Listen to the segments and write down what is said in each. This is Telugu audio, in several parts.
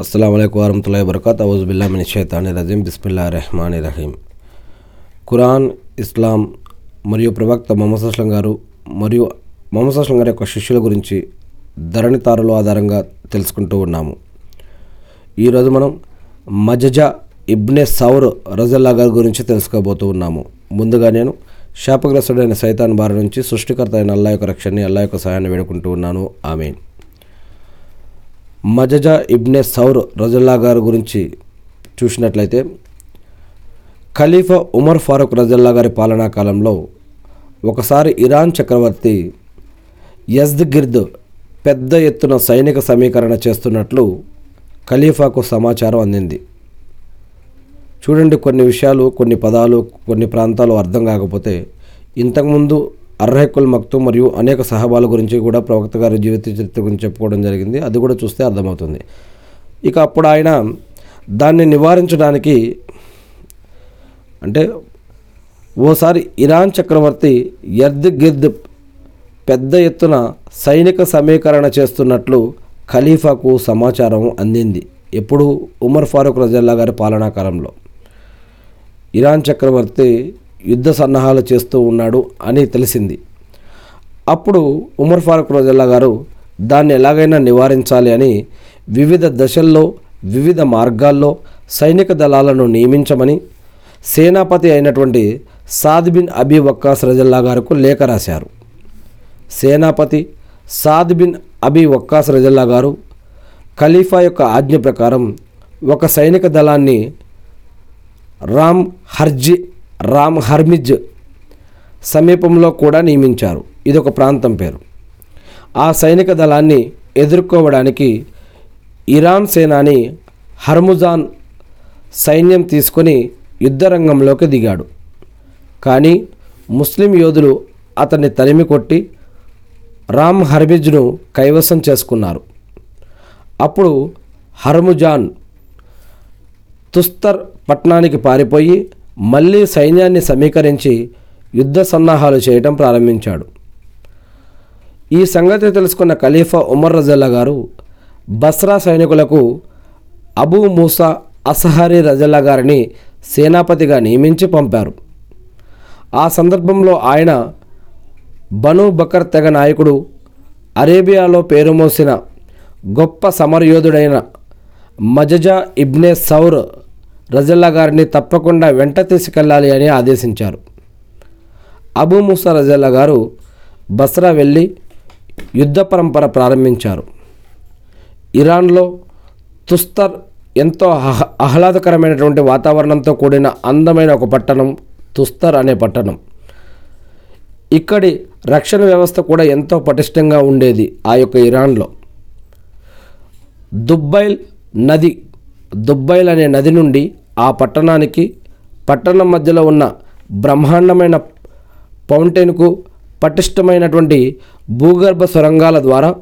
అస్సలం అయికు వరహతుల్లా వరకత్ అవుజుబిల్లా మిన్ షైతాని రజీం బిస్మిల్లా రెహమాని రహీం ఖురాన్ ఇస్లాం మరియు ప్రవక్త మొహమ్మద్ అస్లం గారు మరియు మొహమ్మద్ అస్లం గారి యొక్క శిష్యుల గురించి ధరణి తారుల ఆధారంగా తెలుసుకుంటూ ఉన్నాము. ఈరోజు మనం మజజా ఇబ్నే సౌర్ రజల్లా గారి గురించి తెలుసుకోబోతూ ఉన్నాము. ముందుగా నేను శాపగ్రస్తుడైన సైతాన్ బారి నుంచి సృష్టికర్త అయిన అల్లా యొక్క రక్షణని అల్లా యొక్క సహాయాన్ని వేడుకుంటూ ఉన్నాను. ఆమెన్. మజజా ఇబ్నె సౌర్ రజల్లా గారి గురించి చూసినట్లయితే ఖలీఫా ఉమర్ ఫారూక్ రజల్లా గారి పాలనా కాలంలో ఒకసారి ఇరాన్ చక్రవర్తి యజ్ద్ గిర్ద్ పెద్ద ఎత్తున సైనిక సమీకరణ చేస్తున్నట్లు ఖలీఫాకు సమాచారం అందింది. చూడండి కొన్ని విషయాలు కొన్ని పదాలు కొన్ని ప్రాంతాలు అర్థం కాకపోతే ఇంతకుముందు అర్హకుల్ మక్తు మరియు అనేక సహబాల గురించి కూడా ప్రవక్త గారి జీవిత చరిత్ర గురించి చెప్పుకోవడం జరిగింది. అది కూడా చూస్తే అర్థమవుతుంది. ఇక అప్పుడు ఆయన దాన్ని నివారించడానికి అంటే ఓసారి ఇరాన్ చక్రవర్తి ఎర్ద్ గిర్ద్ పెద్ద ఎత్తున సైనిక సమీకరణ చేస్తున్నట్లు ఖలీఫాకు సమాచారం అందింది. ఎప్పుడు ఉమర్ ఫారూక్ రజల్లా గారి పాలనా కాలంలో. ఇరాన్ చక్రవర్తి యుద్ధ సన్నాహాలు చేస్తూ ఉన్నాడు అని తెలిసింది. అప్పుడు ఉమర్ ఫారూక్ రోజల్లా గారు దాన్ని ఎలాగైనా నివారించాలి అని వివిధ దశల్లో వివిధ మార్గాల్లో సైనిక దళాలను నియమించమని సేనాపతి అయినటువంటి సాద్ బిన్ అబీ వక్కాస్ రజల్లా గారుకు లేఖ రాశారు. సేనాపతి సాద్ బిన్ అబీ వక్కాస్ రజల్లా గారు ఖలీఫా యొక్క ఆజ్ఞ ప్రకారం ఒక సైనిక దళాన్ని రామ్ హర్జీ రామ్ హర్మిజ్ సమీపంలో కూడా నియమించారు. ఇది ఒక ప్రాంతం పేరు. ఆ సైనిక దళాన్ని ఎదుర్కోవడానికి ఇరాన్ సేనాని హర్ముజాన్ సైన్యం తీసుకొని యుద్ధరంగంలోకి దిగాడు. కానీ ముస్లిం యోధులు అతన్ని తరిమి కొట్టి రామ్ హర్మిజ్ను కైవసం చేసుకున్నారు. అప్పుడు హర్ముజాన్ తుస్తర్ పట్టణానికి పారిపోయి మళ్ళీ సైన్యాన్ని సమీకరించి యుద్ధ సన్నాహాలు చేయటం ప్రారంభించాడు. ఈ సంగతి తెలుసుకున్న ఖలీఫా ఉమర్ రజల్లా గారు బస్రా సైనికులకు అబూ మూసా అసహరి రజల్లా గారిని సేనాపతిగా నియమించి పంపారు. ఆ సందర్భంలో ఆయన బను బకర్ తెగ నాయకుడు అరేబియాలో పేరుమోసిన గొప్ప సమరయోధుడైన మజజా ఇబ్నే సౌర్ రజల్లా గారిని తప్పకుండా వెంట తీసుకెళ్ళాలి అని ఆదేశించారు. అబూ ముసా రజల్లా గారు బస్రా వెళ్ళి యుద్ధ పరంపర ప్రారంభించారు. ఇరాన్లో తుస్తర్ ఎంతో ఆహ్లాదకరమైనటువంటి వాతావరణంతో కూడిన అందమైన ఒక పట్టణం తుస్తర్ అనే పట్టణం. ఇక్కడి రక్షణ వ్యవస్థ కూడా ఎంతో పటిష్టంగా ఉండేది ఆ యొక్క ఇరాన్లో. దుబ్బైల్ నది దుబ్బైల్ అనే నది నుండి ఆ పట్టణానికి పట్టణం మధ్యలో ఉన్న బ్రహ్మాండమైన ఫౌంటైన్కు పటిష్టమైనటువంటి భూగర్భ సొరంగాల ద్వారా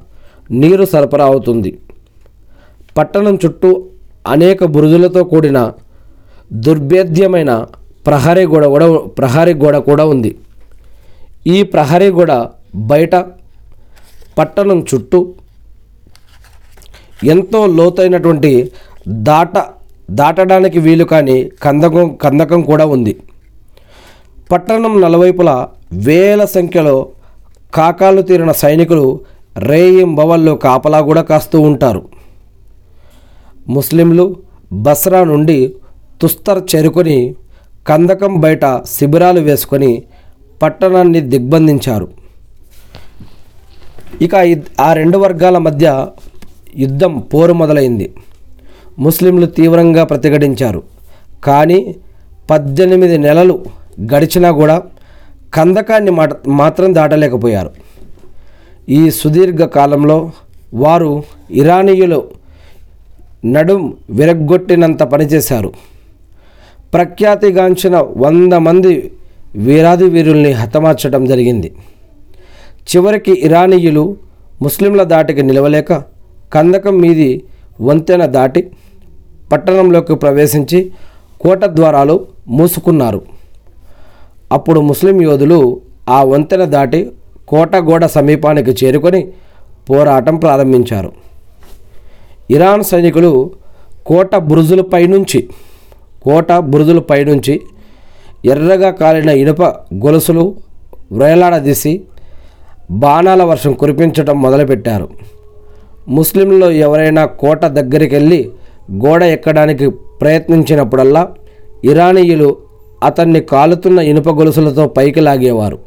నీరు సరఫరా అవుతుంది. పట్టణం చుట్టూ అనేక బురుజులతో కూడిన దుర్భేద్యమైన ప్రహరీ గోడ కూడా ప్రహరీ గోడ కూడా ఉంది. ఈ ప్రహరీ గోడ బయట పట్టణం చుట్టూ ఎంతో లోతైనటువంటి దాట దాటడానికి వీలు కాని కందకం కందకం కూడా ఉంది. పట్టణం నలువైపులా వేల సంఖ్యలో కాకాలు తీరిన సైనికులు రేయింబవల్లో కాపలా కూడా కాస్తూ ఉంటారు. ముస్లింలు బస్రా నుండి తుస్తర్ చేరుకొని కందకం బయట శిబిరాలు వేసుకొని పట్టణాన్ని దిగ్బంధించారు. ఇక ఆ రెండు వర్గాల మధ్య యుద్ధం పోరు మొదలైంది. ముస్లింలు తీవ్రంగా ప్రతిఘటించారు. కానీ పద్దెనిమిది నెలలు గడిచినా కూడా కందకాన్ని మాట మాత్రం దాటలేకపోయారు. ఈ సుదీర్ఘ కాలంలో వారు ఇరానీయులు నడుం విరగ్గొట్టినంత పనిచేశారు. ప్రఖ్యాతిగాంచిన వంద మంది వీరాది వీరుల్ని హతమార్చడం జరిగింది. చివరికి ఇరానీయులు ముస్లింల దాటికి నిలవలేక కందకం మీది వంతెన దాటి పట్టణంలోకి ప్రవేశించి కోట ద్వారాలు మూసుకున్నారు. అప్పుడు ముస్లిం యోధులు ఆ వంతెన దాటి కోట గోడ సమీపానికి చేరుకొని పోరాటం ప్రారంభించారు. ఇరాన్ సైనికులు కోట బురుజులపై నుంచి కోట బురుజులపై నుంచి ఎర్రగా కాలిన ఇనుప గొలుసులు వ్రేలాడదీసి బాణాల వర్షం కురిపించడం మొదలుపెట్టారు. ముస్లింలు ఎవరైనా కోట దగ్గరికి వెళ్ళి గోడ ఎక్కడానికి ప్రయత్నించినప్పుడల్లా ఇరానీయులు అతన్ని కాలుతున్న ఇనుప గొలుసులతో పైకి లాగేవారు.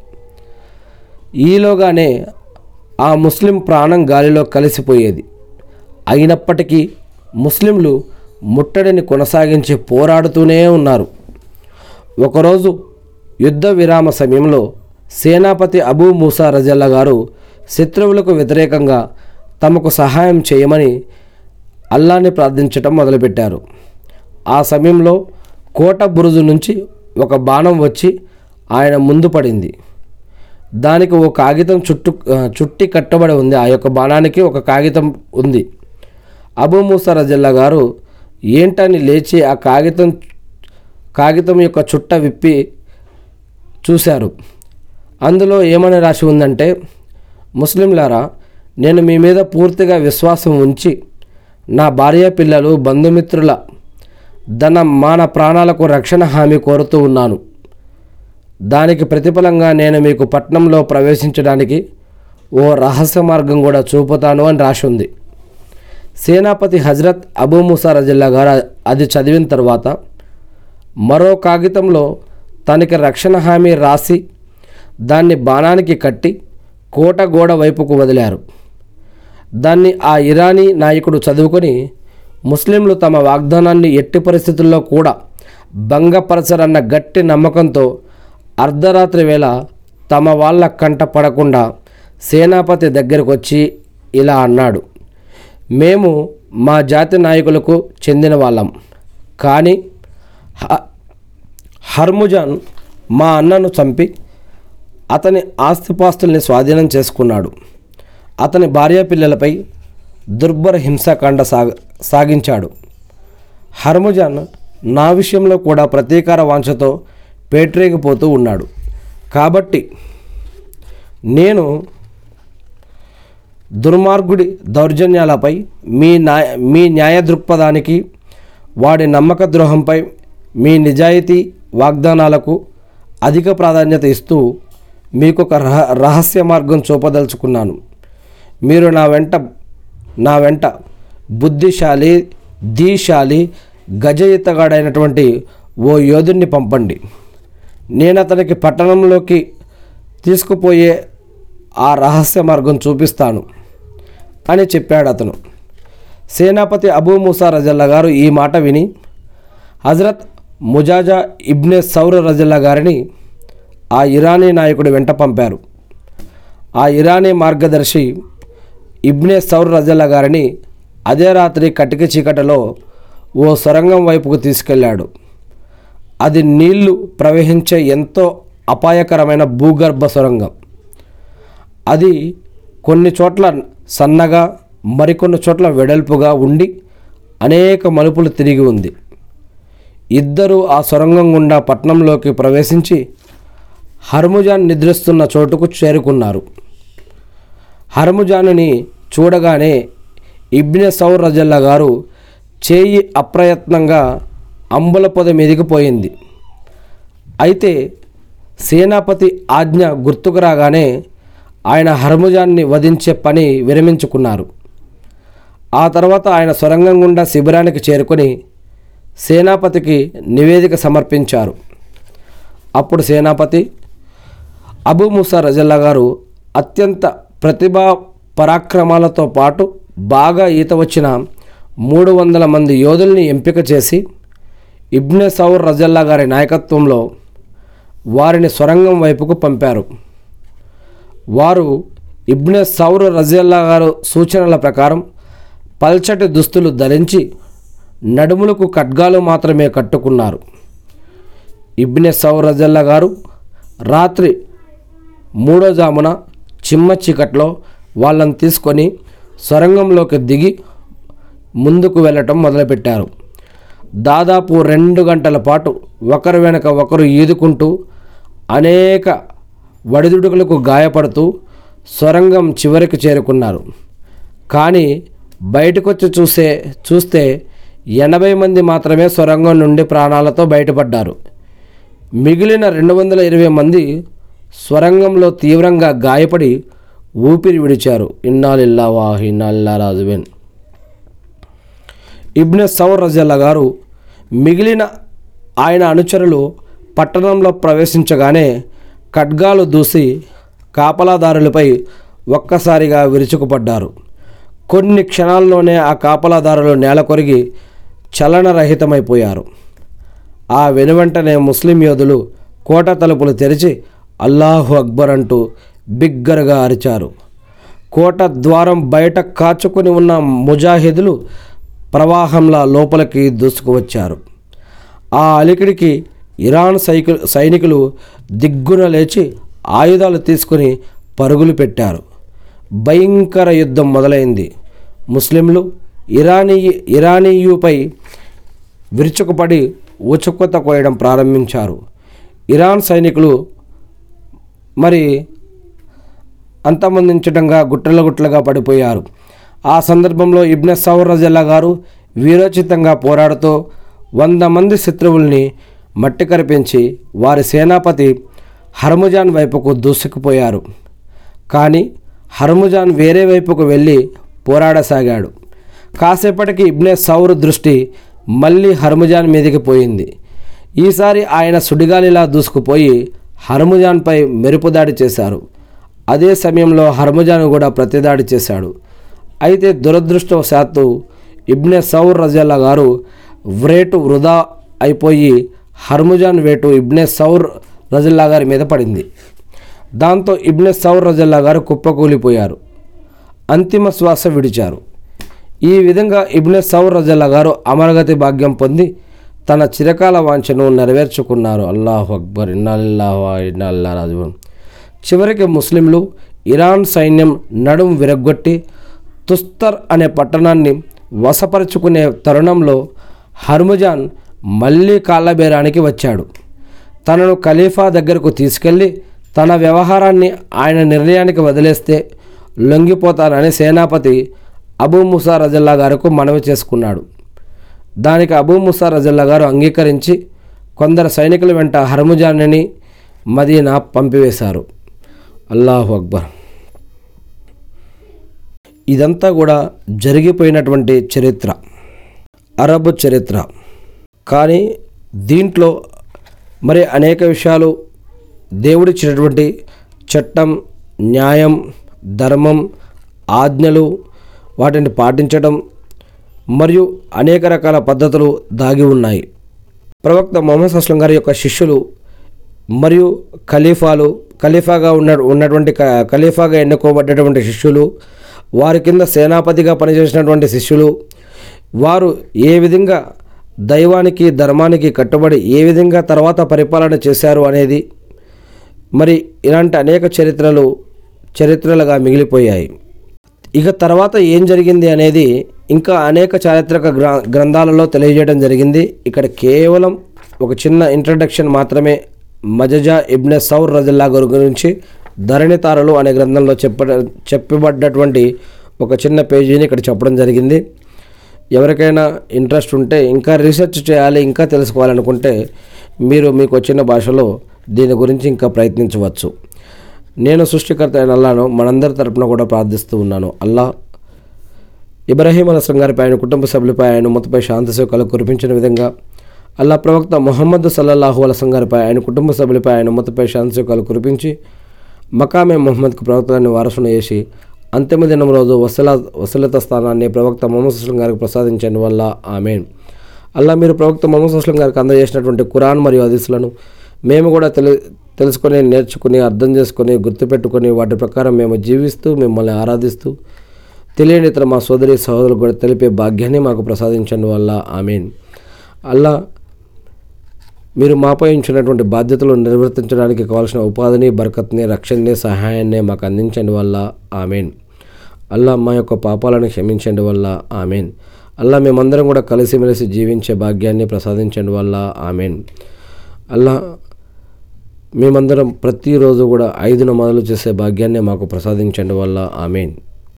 ఈలోగానే ఆ ముస్లిం ప్రాణం గాలిలో కలిసిపోయేది. అయినప్పటికీ ముస్లింలు ముట్టడిని కొనసాగించి పోరాడుతూనే ఉన్నారు. ఒకరోజు యుద్ధ విరామ సమయంలో సేనాపతి అబూ మూసా రజల్లా గారు శత్రువులకు వ్యతిరేకంగా తమకు సహాయం చేయమని అల్లాని ప్రార్థించటం మొదలుపెట్టారు. ఆ సమయంలో కోట బురుజు నుంచి ఒక బాణం వచ్చి ఆయన ముందు పడింది. దానికి ఒక కాగితం చుట్టు చుట్టి కట్టబడి ఉంది. ఆ యొక్క బాణానికి ఒక కాగితం ఉంది. అబూ మూసర జిల్లా గారు ఏంటని లేచి ఆ కాగితం కాగితం యొక్క చుట్ట విప్పి చూశారు. అందులో ఏమని రాసి ఉందంటే ముస్లింలారా నేను మీ మీద పూర్తిగా విశ్వాసం ఉంచి నా భార్య పిల్లలు బంధుమిత్రుల ధన మాన ప్రాణాలకు రక్షణ హామీ కోరుతూ ఉన్నాను. దానికి ప్రతిఫలంగా నేను మీకు పట్నంలో ప్రవేశించడానికి ఓ రహస్య మార్గం కూడా చూపుతాను అని రాసి ఉంది. సేనాపతి హజరత్ అబూ ముసా జిల్లా గారు అది చదివిన తర్వాత మరో కాగితంలో తనకి రక్షణ హామీ రాసి దాన్ని బాణానికి కట్టి కోట గోడ వైపుకు వదిలారు. దాన్ని ఆ ఇరానీ నాయకుడు చదువుకొని ముస్లింలు తమ వాగ్దానాన్ని ఎట్టి పరిస్థితుల్లో కూడా భంగపరచరన్న గట్టి నమ్మకంతో అర్ధరాత్రి వేళ తమ వాళ్ళ కంట పడకుండా సేనాపతి దగ్గరకు వచ్చి ఇలా అన్నాడు. మేము మా జాతి నాయకులకు చెందిన వాళ్ళం. కానీ హ- హర్ముజాన్ మా అన్నను చంపి అతని ఆస్తిపాస్తుల్ని స్వాధీనం చేసుకున్నాడు. అతని భార్య పిల్లలపై దుర్భర హింసాకాండ సాగ సాగించాడు. హర్ముజాన్ నా విషయంలో కూడా ప్రతీకార వాంఛతో పేట్రేగిపోతూ ఉన్నాడు. కాబట్టి నేను దుర్మార్గుడి దౌర్జన్యాలపై మీ న్యాయ మీ న్యాయ దృక్పథానికి వాడి నమ్మక ద్రోహంపై మీ నిజాయితీ వాగ్దానాలకు అధిక ప్రాధాన్యత ఇస్తూ మీకు ఒక రహ రహస్య మార్గం చూపదలుచుకున్నాను. మీరు నా వెంట నా వెంట బుద్ధిశాలి ధీశాలి గజయితగాడైనటువంటి ఓ యోధుణ్ణి పంపండి. నేను అతనికి పట్టణంలోకి తీసుకుపోయే ఆ రహస్య మార్గం చూపిస్తాను అని చెప్పాడు అతను. సేనాపతి అబూ మూసా రజల్లా గారు ఈ మాట విని హజరత్ ముజాజా ఇబ్నే సౌర రజల్లా గారిని ఆ ఇరానీ నాయకుడు వెంట పంపారు. ఆ ఇరానీ మార్గదర్శి ఇబ్నే సౌర్ రజల్లా గారిని అదే రాత్రి కటిక చీకటలో ఓ సొరంగం వైపుకు తీసుకెళ్ళాడు అది నీళ్ళు ప్రవహించే ఎంతో అపాయకరమైన భూగర్భ సొరంగం. అది కొన్ని చోట్ల సన్నగా మరికొన్ని చోట్ల వెడల్పుగా ఉండి అనేక మలుపులు తిరిగి ఉంది. ఇద్దరు ఆ సొరంగం గుండా పట్నంలోకి ప్రవేశించి హర్ముజాన్ నిద్రిస్తున్న చోటుకు చేరుకున్నారు. హర్ముజానుని చూడగానే ఇబ్నె సౌర్ రజల్లా గారు చేయి అప్రయత్నంగా అంబుల పొద మెదిగిపోయింది అయితే సేనాపతి ఆజ్ఞ గుర్తుకు రాగానే ఆయన హర్ముజాన్ని వధించే పని విరమించుకున్నారు. ఆ తర్వాత ఆయన సొరంగం గుండా శిబిరానికి చేరుకొని సేనాపతికి నివేదిక సమర్పించారు. అప్పుడు సేనాపతి అబూ ముసా రజల్లా గారు అత్యంత ప్రతిభా పరాక్రమాలతో పాటు బాగా ఈత వచ్చిన మూడు వందల మంది యోధుల్ని ఎంపిక చేసి ఇబ్నె సౌర్ రజల్లా గారి నాయకత్వంలో వారిని సొరంగం వైపుకు పంపారు. వారు ఇబ్నె సౌర్ రజల్లా గారు సూచనల ప్రకారం పల్చటి దుస్తులు ధరించి నడుములకు ఖడ్గాలు మాత్రమే కట్టుకున్నారు. ఇబ్నె సౌర్ రజల్లా గారు రాత్రి మూడో జామున చిమ్మ చీకట్లో వాళ్ళని తీసుకొని సొరంగంలోకి దిగి ముందుకు వెళ్ళటం మొదలుపెట్టారు. దాదాపు రెండు గంటల పాటు ఒకరు వెనక ఒకరు ఈదుకుంటూ అనేక వడిదుడుకులకు గాయపడుతూ సొరంగం చివరికి చేరుకున్నారు. కానీ బయటకొచ్చి చూసే చూస్తే ఎనభై మంది మాత్రమే సొరంగం నుండి ప్రాణాలతో బయటపడ్డారు. మిగిలిన రెండు వందల ఇరవై మంది స్వరంగంలో తీవ్రంగా గాయపడి ఊపిరి విడిచారు. ఇన్నాలిల్లా వాహ్ ఇన్నాలిల్లా రాజుబెన్ ఇబ్నె సౌర్ రజల్లా గారు మిగిలిన ఆయన అనుచరులు పట్టణంలో ప్రవేశించగానే ఖడ్గాలు దూసి కాపలాదారులపై ఒక్కసారిగా విరుచుకుపడ్డారు. కొన్ని క్షణాల్లోనే ఆ కాపలాదారులు నేల కొరిగి చలనరహితమైపోయారు. ఆ వెనువెంటనే ముస్లిం యోధులు కోట తలుపులు తెరిచి అల్లాహు అక్బర్ అంటూ బిగ్గరగా అరిచారు. కోట ద్వారం బయట కాచుకొని ఉన్న ముజాహిదులు ప్రవాహంలా లోపలికి దూసుకువచ్చారు. ఆ అలికిడికి ఇరాన్ సైకి సైనికులు దిగ్గున లేచి ఆయుధాలు తీసుకుని పరుగులు పెట్టారు. భయంకర యుద్ధం మొదలైంది. ముస్లింలు ఇరానీ ఇరానీయుపై విరుచుకుపడి ఉచుకుత కోయడం ప్రారంభించారు. ఇరాన్ సైనికులు మరి అంతమొందించడంగా గుట్టల గుట్టలుగా పడిపోయారు. ఆ సందర్భంలో ఇబ్నె సౌర్ గారు వీరోచితంగా పోరాడుతూ వంద మంది శత్రువుల్ని మట్టి కరిపించి వారి సేనాపతి హర్ముజాన్ వైపుకు దూసుకుపోయారు. కానీ హర్ముజాన్ వేరే వైపుకు వెళ్ళి పోరాడసాగాడు. కాసేపటికి ఇబ్నె సౌర్ దృష్టి మళ్ళీ హర్ముజాన్ మీదకి పోయింది. ఈసారి ఆయన సుడిగాలిలా దూసుకుపోయి హర్ముజాన్పై మెరుపుదాడి చేశారు. అదే సమయంలో హర్మజాను కూడా ప్రతిదాడి చేశాడు. అయితే దురదృష్టవశాత్తు ఇబ్నె సౌర్ రజల్లా గారు వ్రేటు వృధా అయిపోయి హర్ముజాన్ వేటు ఇబ్నె సౌర్ రజల్లా గారి మీద పడింది. దాంతో ఇబ్నె సౌర్ రజల్లా గారు కుప్పకూలిపోయారు. అంతిమ శ్వాస విడిచారు. ఈ విధంగా ఇబ్నె సౌర్ రజల్లా గారు అమరగతి భాగ్యం పొంది తన చిరకాల వాంఛను నెరవేర్చుకున్నారు. అల్లాహు అక్బర్. ఇన్నాల్లాహు ఇన్నాల్లా రాజు చివరికి ముస్లింలు ఇరాన్ సైన్యం నడుం విరగ్గొట్టి తుస్తర్ అనే పట్టణాన్ని వశపరుచుకునే తరుణంలో హర్ముజాన్ మళ్ళీ కాళ్ళబేరానికి వచ్చాడు. తనను ఖలీఫా దగ్గరకు తీసుకెళ్ళి తన వ్యవహారాన్ని ఆయన నిర్ణయానికి వదిలేస్తే లొంగిపోతానని సేనాపతి అబూ ముసా రజల్లా గారుకు మనవి చేసుకున్నాడు. దానికి అబూ ముసా రజల్లా గారు అంగీకరించి కొందరు సైనికుల వెంట హర్ముజాన్ని మదీనా పంపివేశారు. అల్లాహు అక్బర్. ఇదంతా కూడా జరిగిపోయినటువంటి చరిత్ర. అరబ్ చరిత్ర. కానీ దీంట్లో మరి అనేక విషయాలు దేవుడిచ్చినటువంటి చట్టం న్యాయం ధర్మం ఆజ్ఞలు వాటిని పాటించడం మరియు అనేక రకాల పద్ధతులు దాగి ఉన్నాయి. ప్రవక్త మొహమ్మద్ అస్లం గారి యొక్క శిష్యులు మరియు ఖలీఫాలు ఖలీఫాగా ఉన్న ఉన్నటువంటి ఖలీఫాగా ఎన్నుకోబడ్డటువంటి శిష్యులు వారి కింద సేనాపతిగా పనిచేసినటువంటి శిష్యులు వారు ఏ విధంగా దైవానికి ధర్మానికి కట్టుబడి ఏ విధంగా తర్వాత పరిపాలన చేశారు అనేది మరి ఇలాంటి అనేక చరిత్రలు చరిత్రలుగా మిగిలిపోయాయి. ఇక తర్వాత ఏం జరిగింది అనేది ఇంకా అనేక చారిత్రక గ్ర గ్రంథాలలో తెలియజేయడం జరిగింది. ఇక్కడ కేవలం ఒక చిన్న ఇంట్రడక్షన్ మాత్రమే మజజా ఇబ్నె సౌర్ రజల్లా గారి గురించి ధరణితారలు అనే గ్రంథంలో చెప్ప చెప్పబడ్డటువంటి ఒక చిన్న పేజీని ఇక్కడ చెప్పడం జరిగింది. ఎవరికైనా ఇంట్రెస్ట్ ఉంటే ఇంకా రీసెర్చ్ చేయాలి ఇంకా తెలుసుకోవాలనుకుంటే మీరు మీకు వచ్చిన భాషలో దీని గురించి ఇంకా ప్రయత్నించవచ్చు. నేను సృష్టికర్త అయిన అల్లాను మనందరి తరపున కూడా ప్రార్థిస్తూ ఉన్నాను. అల్లా ఇబ్రాహీం అలస్లం గారిపై ఆయన కుటుంబ సభ్యులపై ఆయన మొత్తపై శాంతి సేవకాలు కురిపించిన విధంగా అల్లా ప్రవక్త మొహమ్మద్ సల్లల్లాహు అలసం గారిపై ఆయన కుటుంబ సభ్యులపై ఆయన మొత్తపై శాంతి కురిపించి మకామే మొహమ్మద్కు ప్రవక్తలను వారసును చేసి అంతిమ దినం రోజు వసల వసలత స్థానాన్ని ప్రవక్త మొహమ్మద్ సుస్లం గారికి ప్రసాదించడం వల్ల ఆమెన్. అల్లా మీరు ప్రవక్త మొహమ్మద్ సుస్లం గారికి అందజేసినటువంటి ఖురాన్ మరియు హదీసులను మేము కూడా తెలి తెలుసుకొని నేర్చుకుని అర్థం చేసుకొని గుర్తుపెట్టుకొని వాటి ప్రకారం మేము జీవిస్తూ మిమ్మల్ని ఆరాధిస్తూ తెలియని ఇతర మా సోదరి సహోదరులు కూడా తెలిపే భాగ్యాన్ని మాకు ప్రసాదించండి వల్ల ఆమెన్. అల్లా మీరు మాపై ఉంచినటువంటి బాధ్యతలు నిర్వర్తించడానికి కావాల్సిన ఉపాధిని బరకత్ని రక్షణని సహాయాన్ని మాకు అందించండి వల్ల ఆమెన్. అల్లా మా యొక్క పాపాలను క్షమించండి వల్ల ఆమెన్. అల్లా మేమందరం కూడా కలిసిమెలిసి జీవించే భాగ్యాన్ని ప్రసాదించండి వల్ల ఆమెన్. అల్లా మేమందరం ప్రతిరోజు కూడా ఐదు నమాజులు చేసే భాగ్యాన్ని మాకు ప్రసాదించండి వల్ల ఆమెన్.